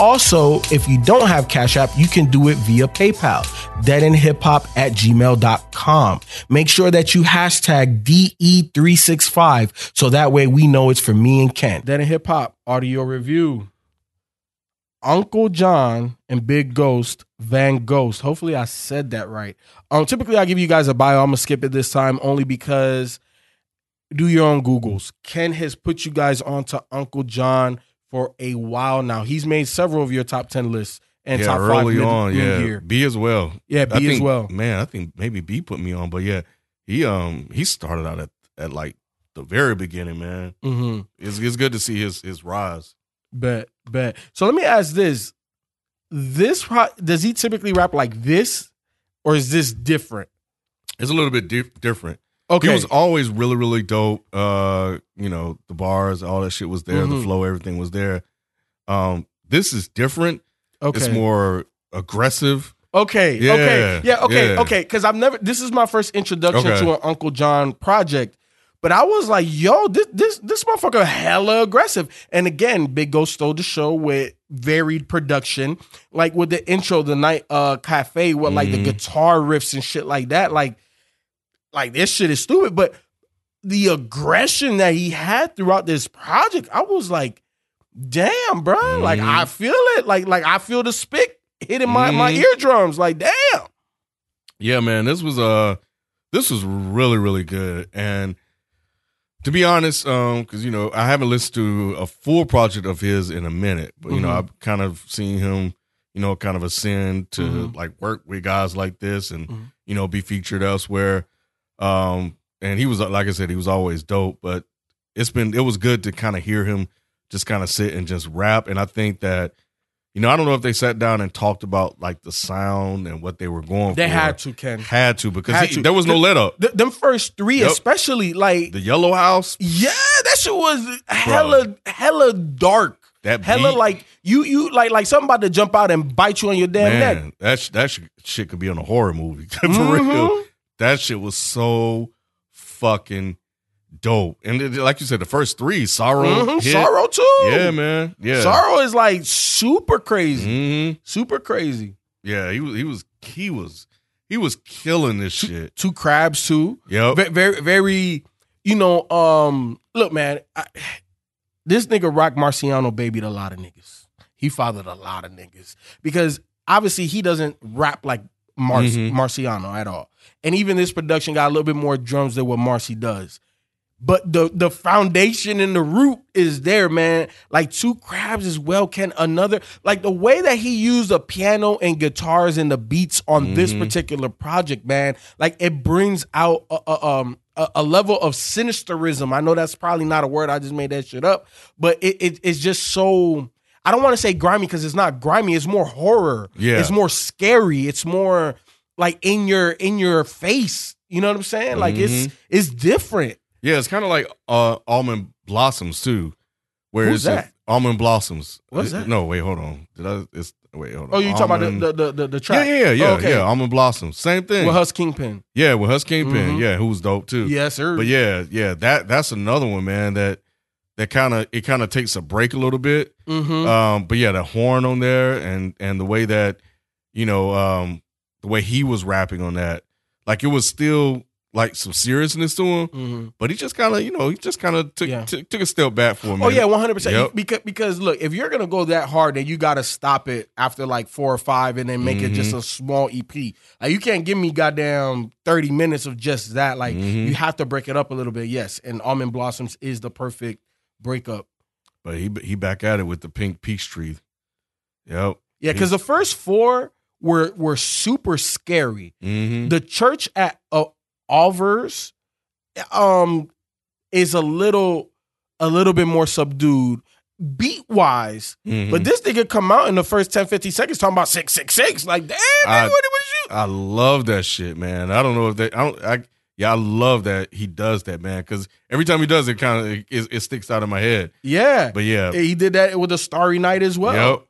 Also, if you don't have Cash App, you can do it via PayPal, deadendhiphop at gmail.com. Make sure that you hashtag DE365 so that way we know it's for me and Ken. Dead End Hip Hop audio review. ANKHLEJOHN and Big Ghost Van Ghost. Hopefully I said that right. Um, typically I give you guys a bio. I'm gonna skip it this time only because do your own Googles. Ken has put you guys onto ANKHLEJOHN for a while now. He's made several of your top ten lists and yeah, top five early on, yeah. mid-year. B as well. Yeah, B I as think- well. Man, I think maybe B put me on, but yeah, he um he started out at, at like the very beginning, man. Mm-hmm. It's it's good to see his his rise. Bet, bet. So let me ask this: This does he typically rap like this, or is this different? It's a little bit di- different. Okay, He was always really, really dope. Uh, you know, the bars, all that shit was there, Mhm. the flow, everything was there. Um, this is different. okay. It's more aggressive. Okay. Yeah, okay. Yeah. Okay. yeah. Okay. Because I've never. This is my first introduction Okay. to an ANKHLEJOHN project, but I was like, "Yo, this this this motherfucker hella aggressive." And again, Big Ghost stole the show with varied production, like with the intro, the night uh cafe, with like the Mhm. guitar riffs and shit like that. Like, like this shit is stupid, but the aggression that he had throughout this project, I was like, "Damn, bro!" Like Mhm. I feel it. Like like I feel the spick hitting my my Mhm. eardrums. Like, damn. Yeah, man, this was uh this was really really good. And to be honest, um, because you know I haven't listened to a full project of his in a minute, but you know Mhm. I've kind of seen him, you know, kind of ascend to Mhm. like work with guys like this and Mhm. you know be featured elsewhere. Um, and he was like I said, he was always dope, but it's been it was good to kind of hear him just kind of sit and just rap. And I think that. You know, I don't know if they sat down and talked about like the sound and what they were going They for. had to, Ken. Had to because Had he- to. there was no The- let up. Th- them first three, Yep. especially like, The Yellow House, yeah, that shit was hella hella dark. that Hella beat, like you you like like something about to jump out and bite you on your damn neck. that that sh- shit could be on a horror movie for Mhm. real. That shit was so fucking dope. And it- like you said, the first three, sorrow, Mhm. hit. Sorrow too. yeah, man, yeah, Sorrow is like super crazy. hmm Super crazy. yeah. He was, he was, he was, he was killing this shit. Two crabs too. Yep. Ve- very very you know um look man I, this nigga Roc Marciano babied a lot of niggas he fathered a lot of niggas because obviously he doesn't rap like Mar- Mhm. marciano at all and even this production got a little bit more drums than what marcy does but the the foundation and the root is there, man. Like two crabs as well. Can another like the way that he used the piano and guitars and the beats on this Mhm. particular project, man. Like it brings out a, a, um a, a level of sinisterism. I know that's probably not a word. I just made that shit up, but it, it it's just so. I don't want to say grimy because it's not grimy. It's more horror. Yeah. it's more scary. It's more like in your in your face. You know what I'm saying? Like it's Mhm. it's different. Yeah, it's kind of like uh, almond blossoms too. Where Who's it's that? almond blossoms. What's that? No, wait, hold on. Did I? It's wait, hold on. Oh, you talking about the the the, the Yeah, track? yeah, yeah, yeah, Oh, okay. yeah. Almond blossoms, same thing. With Hus Kingpin. yeah, with Hus Kingpin. Mhm. Yeah, who was dope too. Yes, sir. But yeah, yeah, that that's another one, man. That that kind of it kind of takes a break a little bit. Mm-hmm. Um, but yeah, the horn on there and and the way that you know um the way he was rapping on that, like it was still like some seriousness to him. mm-hmm. But he just kind of you know he just kind of took Yeah. took took a step back for a minute. Oh yeah, one hundred percent. Because because look, if you're gonna go that hard, then you got to stop it after like four or five, and then make it just Mm-hmm. a small EP. Like you can't give me goddamn thirty minutes of just that. Like Mhm. you have to break it up a little bit. Yes, and Almond Blossoms is the perfect breakup. But he he back at it with the pink peach tree. Yep. Yeah, because the first four were were super scary. Mm-hmm. The church at uh, Auvers, um, is a little a little bit more subdued beat wise. Mm-hmm. But this nigga come out in the first 10, 15 seconds talking about six six six. Like, damn, I- what, what is you? I love that shit, man. I don't know if they. I don't. I yeah, I love that he does that, man. Because every time he does it, kind of it, it sticks out of my head. Yeah. But yeah, he did that with a starry night as well. Yep.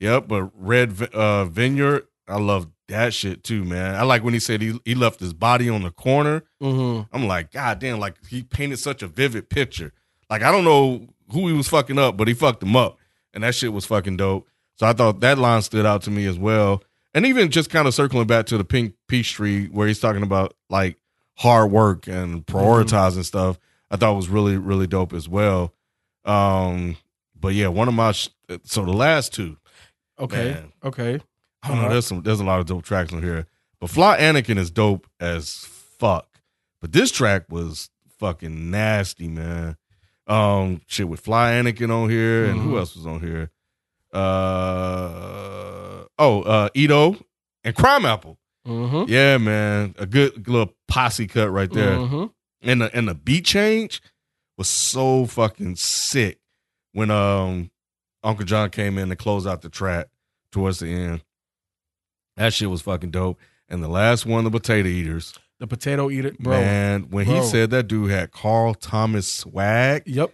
Yep. But Red uh, Vineyard, I love that shit too, man. I like when he said he, he left his body on the corner. Mm-hmm. I'm like, God damn, like he painted such a vivid picture. Like, I don't know who he was fucking up, but he fucked him up. And that shit was fucking dope. So I thought that line stood out to me as well. And even just kind of circling back to the pink peach tree where he's talking about like hard work and prioritizing stuff, I thought was really, really dope as well. Um, but yeah, one of my sh- so the last two, Okay. Man. Okay. I don't know. There's some. There's a lot of dope tracks on here. But Fly Anakin is dope as fuck. But this track was fucking nasty, man. Um, shit with Fly Anakin on here, and who Mhm. else was on here? Uh oh, uh Eto and Crimeapple. Mm-hmm. Yeah, man, a good little posse cut right there. Mm-hmm. And the and the beat change was so fucking sick when um ANKHLEJOHN came in to close out the track towards the end. That shit was fucking dope. And the last one, the potato eaters. The potato eater, bro. Man, when he said that dude had Carl Thomas swag, Yep.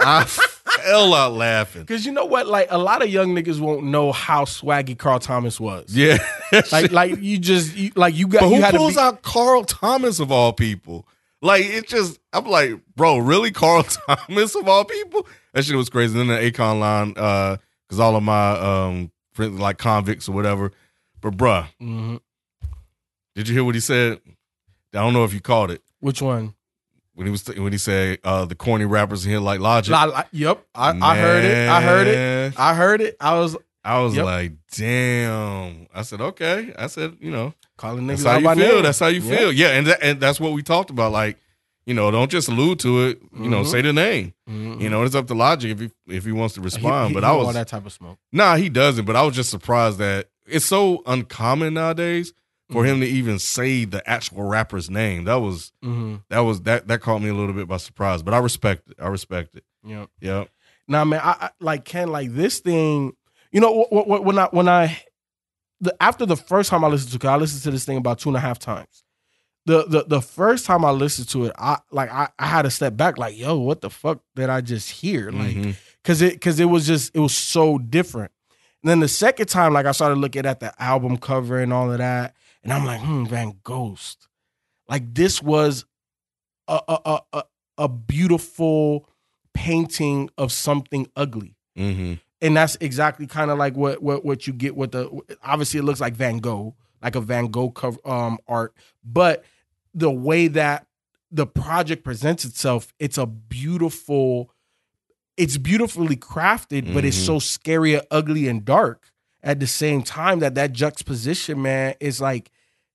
I fell out laughing. Because you know what? Like a lot of young niggas won't know how swaggy Carl Thomas was. Yeah. Like, like you just you, like you got but you who pulls be, out Carl Thomas of all people? Like it just, I'm like, bro, really, Carl Thomas of all people? That shit was crazy. then the Akon line, uh, because all of my um friends like convicts or whatever. But bruh, Mhm. did you hear what he said? I don't know if you caught it Which one? When he was when he said uh the corny rappers in here like Logic. Yep. I, I heard it. I heard it. I heard it. I was I was Yep. like, damn. I said, okay. I said, you know, calling niggas That's how out you by feel. name. That's how you Yeah. feel. Yeah, and that, and that's what we talked about. Like, you know, don't just allude to it. You know, Mhm. say the name. Mhm. You know, it's up to Logic if he if he wants to respond. he- but he I all was that type of smoke. nah, he doesn't. But I was just surprised that it's so uncommon nowadays for Mm-hmm. him to even say the actual rapper's name. That was Mm-hmm. that was that that caught me a little bit by surprise. But I respect it. I respect it. Yep. Yeah. Now, man, I, I like Ken. Like this thing, you know, wh- wh- when I when I the after the first time I listened to it, I listened to this thing about two and a half times. The the the first time I listened to it, I like I, I had to step back, like, yo, what the fuck did I just hear? Like, Mhm. cause it cause it was just it was so different. And then the second time, like I started looking at the album cover and all of that, and I'm like, hmm, Van Ghost. Like this was a a a, a, a beautiful painting of something ugly. Mm-hmm. And that's exactly kind of like what, what what you get with the obviously it looks like Van Gogh, like a Van Gogh cover um art, but the way that the project presents itself, it's a beautiful it's beautifully crafted, but it's so scary, and ugly, and dark at the same time that that juxtaposition, man, is like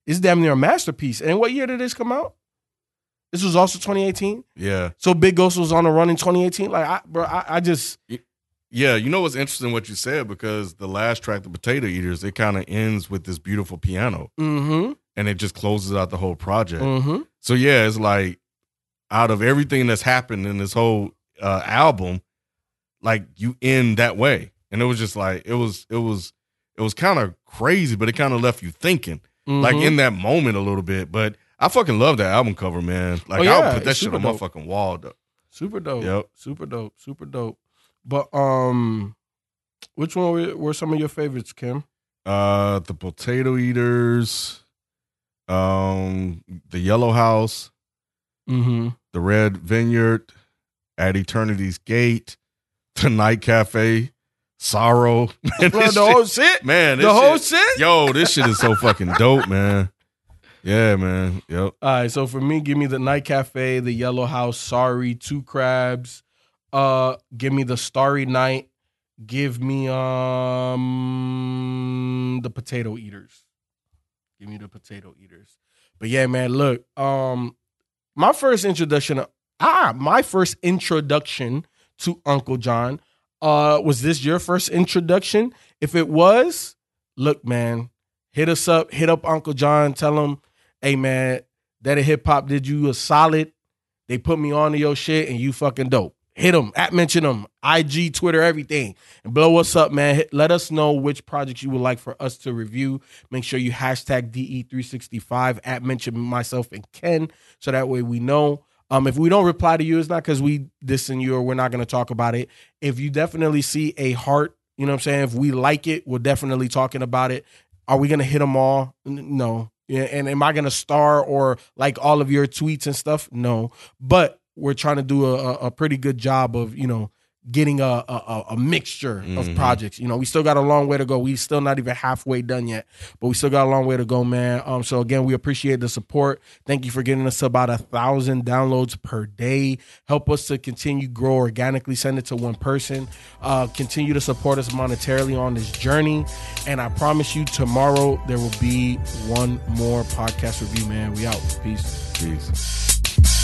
it's damn near a masterpiece. And what year did this come out? This was also 2018. Yeah. So Big Ghost was on a run in 2018. Like, I, bro, I, I just Yeah, you know what's interesting what you said because the last track, the Potato Eaters, it kind of ends with this beautiful piano, mm-hmm, and it just closes out the whole project. mm-hmm. So yeah, it's like out of everything that's happened in this whole uh, album, like you end that way, and it was just like it was it was it was kind of crazy, but it kind of left you thinking, like Mm-hmm. in that moment a little bit. But I fucking love that album cover, man. Like Oh, yeah, I'll put that shit on my dope. fucking wall, though. super dope. Yep. Super dope. Super dope. But um, which one were, were some of your favorites, Kim? Uh, the Potato Eaters, um, the Yellow House, Mm-hmm. the Red Vineyard, at Eternity's Gate, the Night Cafe, Sorrow. Man, Bro, the whole shit? man, The whole shit- shit? Yo, this shit is so fucking dope, man. Yeah, man. Yep. All right, so for me, give me the Night Cafe, the Yellow House, Sorry, Two Crabs. Uh, give me the Starry Night. Give me um the Potato Eaters. Give me the Potato Eaters. But yeah, man, look, um, my first introduction, ah, my first introduction to ANKHLEJOHN. Uh, was this your first introduction? If it was, look, man, hit us up, hit up ANKHLEJOHN, tell him, hey man, that a hip hop did you a solid. They put me on to your shit and you fucking dope. Hit them, at mention them, IG, Twitter, everything, and blow us up, man. Hit, let us know which projects you would like for us to review. Make sure you hashtag DE365 at mention myself and Ken, so that way we know. Um, if we don't reply to you, it's not because we dissing you or we're not going to talk about it. If you definitely see a heart, you know what I'm saying. If we like it, we're definitely talking about it. Are we gonna hit them all? No. And am I gonna star or like all of your tweets and stuff? No. But we're trying to do a- a pretty good job of you know getting a a, a- mixture of Mhm. projects. You know, we still got a long way to go. We still not even halfway done yet, but we still got a long way to go, man. Um, so again, we appreciate the support. Thank you for getting us about a thousand downloads per day. Help us to continue grow organically. Send it to one person. Uh, continue to support us monetarily on this journey. And I promise you, tomorrow there will be one more podcast review. Man, we out. Peace. Peace.